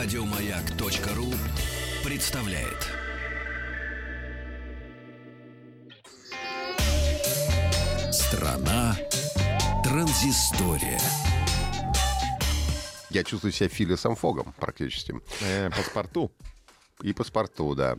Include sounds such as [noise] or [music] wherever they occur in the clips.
Радиомаяк.ру представляет. Страна транзистория. Я чувствую себя Филисом Фогом практически. Э, паспорту. И паспорту, да.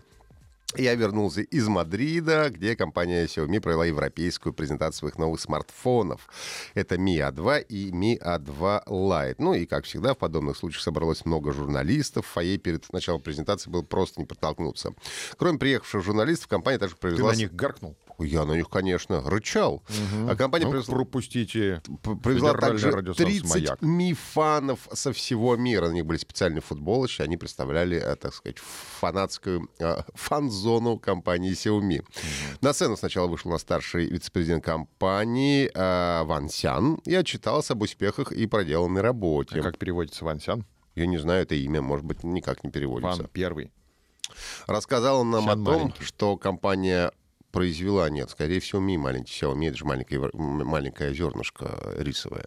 Я вернулся из Мадрида, где компания Xiaomi провела европейскую презентацию своих новых смартфонов. Это Mi A2 и Mi A2 Lite. Ну и, как всегда, в подобных случаях собралось много журналистов. В фойе перед началом презентации было просто не протолкнуться. Кроме приехавших журналистов, компания также Ты привезла... на них гаркнул. Я на них, конечно, рычал. А компания Ну, привезла... пропустите. П- Привезла Федеральная также радиостанция 30 «Маяк». мифанов со всего мира. На них были специальные футболочки. Они представляли, э, так сказать, фанатскую э, фан-зону компании Xiaomi. На сцену сначала вышел на старший вице-президент компании э, Ван Сян и отчитался об успехах и проделанной работе. А как переводится Ван Сян? Я не знаю это имя, может быть, никак не переводится. Ван первый. Рассказал он нам Сян о том, маленький. что компания произвела, нет, скорее всего, ми маленький Xiaomi, это же маленькое, маленькое зернышко рисовое.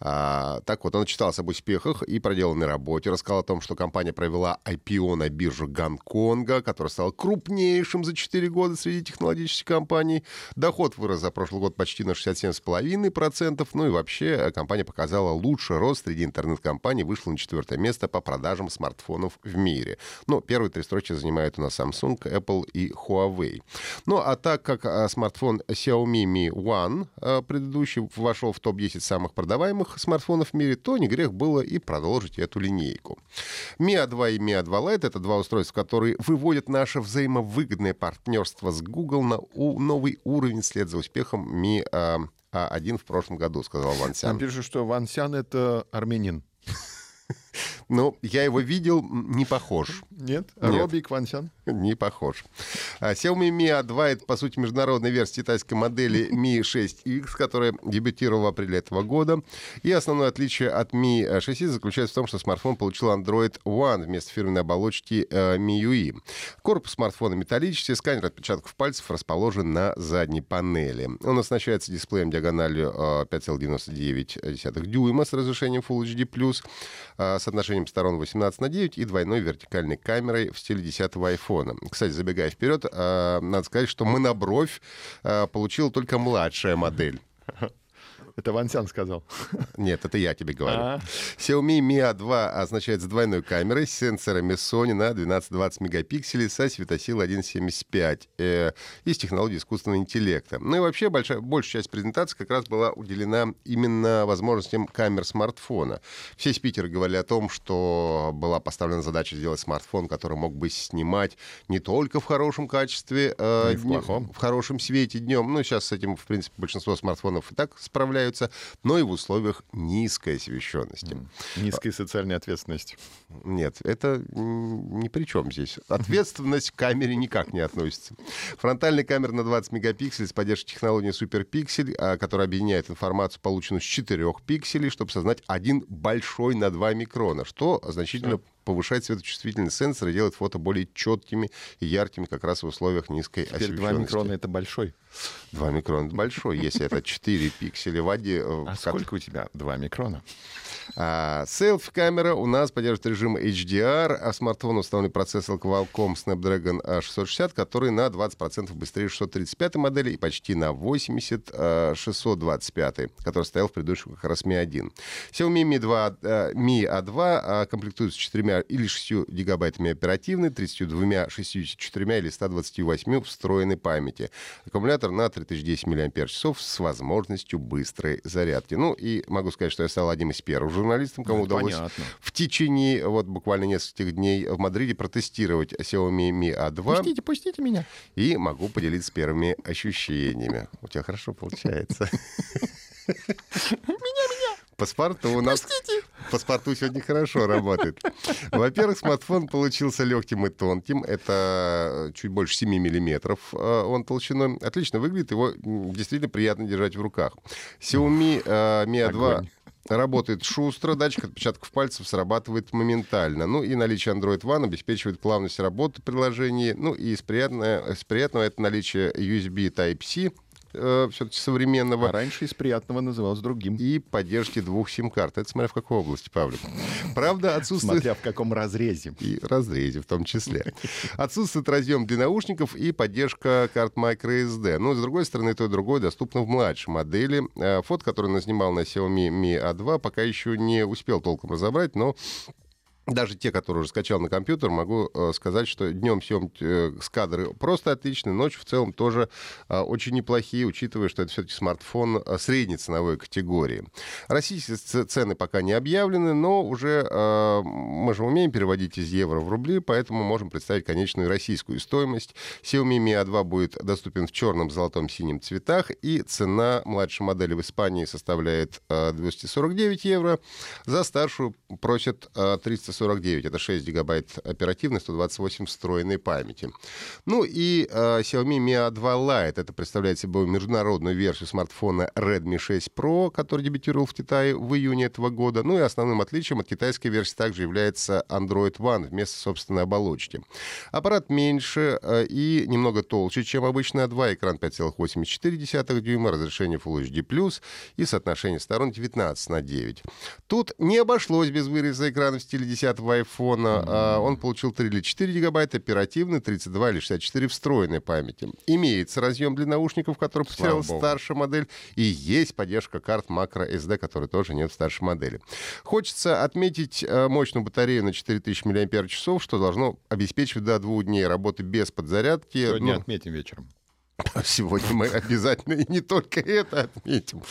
А, так вот, он отчитался об успехах и проделанной работе, рассказал о том, что компания провела IPO на бирже Гонконга, которая стала крупнейшим за 4 года среди технологических компаний. Доход вырос за прошлый год почти на 67,5%. Ну и вообще э, компания показала лучший рост среди интернет-компаний, вышла на четвертое место по продажам смартфонов в мире. Ну, первые три строчки занимают у нас Samsung, Apple и Huawei. Ну, а так как а, смартфон Xiaomi Mi One а, предыдущий вошел в топ-10 самых продаваемых смартфонов в мире, то не грех было и продолжить эту линейку. Mi A2 и Mi A2 Lite — это два устройства, которые выводят наше взаимовыгодное партнерство с Google на новый уровень вслед за успехом Mi а, A1 в прошлом году, сказал Ван Там Сян. пишут, что Ван Сян это армянин. Ну, я его видел, не похож. Нет? Нет. Робик Ван Сян? Не похож. А, Xiaomi Mi A2 — это, по сути, международная версия китайской модели [laughs] Mi 6X, которая дебютировала в апреле этого года. И основное отличие от Mi 6X заключается в том, что смартфон получил Android One вместо фирменной оболочки э, MIUI. Корпус смартфона металлический, сканер отпечатков пальцев расположен на задней панели. Он оснащается дисплеем диагональю э, 5,99 дюйма с разрешением Full HD+, э, с отношением сторон 18 на 9 и двойной вертикальной камерой в стиле 10 айфона. Кстати, забегая вперед, э, надо сказать, что монобровь э, получила только младшая модель. Это Ван Сян сказал. [laughs] Нет, это я тебе говорю. А. Xiaomi Mi A2 означает с двойной камерой, с сенсорами Sony на 12-20 мегапикселей со светосилой 1.75 э, и с технологией искусственного интеллекта. Ну и вообще большая, большая часть презентации как раз была уделена именно возможностям камер смартфона. Все спикеры говорили о том, что была поставлена задача сделать смартфон, который мог бы снимать не только в хорошем качестве, э, Но и в днем- плохом. в хорошем свете днем. Ну, сейчас с этим, в принципе, большинство смартфонов и так справляются, но и в условиях низкой освещенности. Низкая социальная ответственность. Нет, это ни при чем здесь. Ответственность к камере никак не относится. Фронтальная камера на 20 мегапикселей с поддержкой технологии суперпиксель, а, которая объединяет информацию, полученную с 4 пикселей, чтобы создать один большой на 2 микрона, что значительно повышает светочувствительность сенсора и делает фото более четкими и яркими как раз в условиях низкой Теперь освещенности. 2 микрона это большой. 2 микрона это большой, если это 4 пикселя в воде. э, А в сколько у тебя? 2 микрона. а, Селфи-камера у нас поддерживает режим HDR, а смартфон установлен процессор Qualcomm Snapdragon а, 660, который на 20% быстрее 635 модели и почти на 80 а, 625, который стоял в предыдущем как раз Mi 1. Xiaomi Mi, 2, а, Mi A2 а, комплектует с 4 или 6 гигабайтами оперативной, 32, 64 или 128 встроенной памяти. Аккумулятор на 3010 мАч с возможностью быстрой зарядки. Ну и могу сказать, что я стал одним из первых журналистов, кому Ну, удалось понятно. в течение вот буквально нескольких дней в Мадриде протестировать Xiaomi Mi A2 Пустите, пустите меня. и могу поделиться первыми ощущениями. У тебя хорошо получается. Паспорту у нас... Паспорту сегодня хорошо работает. Во-первых, смартфон получился легким и тонким. Это чуть больше 7 миллиметров э, он толщиной. Отлично выглядит. Его действительно приятно держать в руках. Xiaomi э, Mi A2 Огонь. работает шустро, датчик отпечатков пальцев срабатывает моментально. Ну и наличие Android One обеспечивает плавность работы приложений. Ну и из, приятное, из приятного это наличие USB Type-C э, все-таки современного. А раньше из приятного называлось другим. И поддержки двух сим-карт. Это смотря в какой области, Павлик. Правда, отсутствует... Смотря в каком разрезе. И разрезе в том числе. Отсутствует разъем для наушников и поддержка карт microSD. Но, с другой стороны, то и другое доступно в младшей модели. Э, фото, который он снимал на Xiaomi Mi A2, пока еще не успел толком разобрать, но даже те, которые уже скачал на компьютер, могу э, сказать, что днем съемки э, с кадры просто отличные, ночью в целом тоже э, очень неплохие, учитывая, что это все-таки смартфон средней ценовой категории. Российские цены пока не объявлены, но уже мы же умеем переводить из евро в рубли, поэтому можем представить конечную российскую стоимость. Xiaomi Mi A2 будет доступен в черном, золотом, синем цветах, и цена младшей модели в Испании составляет э, 249 евро, за старшую просят э, 340 249. Это 6 гигабайт оперативной, 128 встроенной памяти. Ну и э, Xiaomi Mi A2 Lite. Это представляет собой международную версию смартфона Redmi 6 Pro, который дебютировал в Китае в июне этого года. Ну и основным отличием от китайской версии также является Android One вместо собственной оболочки. Аппарат меньше э, и немного толще, чем обычный A2. Экран 5,84 дюйма, разрешение Full HD+, и соотношение сторон 19 на 9. Тут не обошлось без выреза экрана в стиле 10 10 айфона, mm-hmm. он получил 3 или 4 гигабайта оперативной, 32 или 64 встроенной памяти. Имеется разъем для наушников, который потеряла старшая модель, и есть поддержка карт Macro SD, которой тоже нет в старшей модели. Хочется отметить э, мощную батарею на 4000 мАч, что должно обеспечивать до двух дней работы без подзарядки. Сегодня ну, отметим вечером. [laughs] Сегодня мы обязательно и не только это отметим.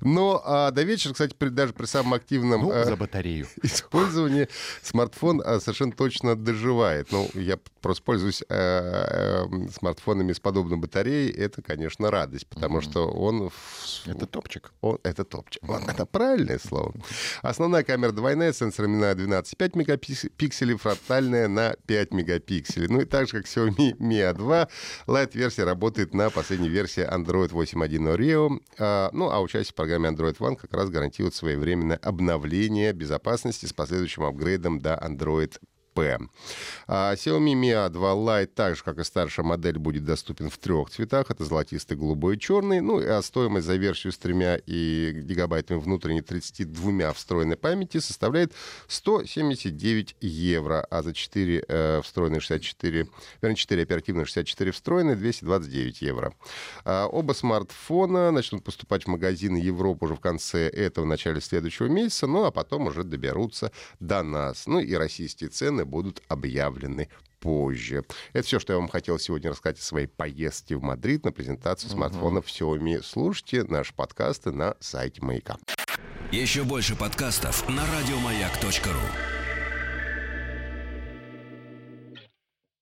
Но а, до вечера, кстати, при, даже при самом активном ну, а, за батарею. [laughs] использовании смартфон а, совершенно точно доживает. Ну, я просто пользуюсь а, а, смартфонами с подобной батареей. Это, конечно, радость, потому mm-hmm. что он... Это топчик. Он, это топчик. Вот, это правильное слово. Основная камера двойная, сенсорами на 12,5 мегапикселей, фронтальная на 5 мегапикселей. Ну и так же, как Xiaomi Mi A2, Lite-версия работает на последней версии Android 8.1 Oreo. А, ну, а участие в программе Android One как раз гарантирует своевременное обновление безопасности с последующим апгрейдом до Android P. А Xiaomi Mi A2 Lite, так же, как и старшая модель, будет доступен в трех цветах. Это золотистый, голубой и черный. Ну, а стоимость за версию с тремя и гигабайтами внутренней 32 встроенной памяти составляет 179 евро, а за 4 э, встроенные 64, вернее, 4 оперативные 64 встроенные 229 евро. А оба смартфона начнут поступать в магазины Европы уже в конце этого, начале следующего месяца, ну, а потом уже доберутся до нас. Ну, и российские цены цены будут объявлены позже. Это все, что я вам хотел сегодня рассказать о своей поездке в Мадрид на презентацию угу. смартфонов Xiaomi. Слушайте наши подкасты на сайте Маяка. Еще больше подкастов на радиомаяк.ру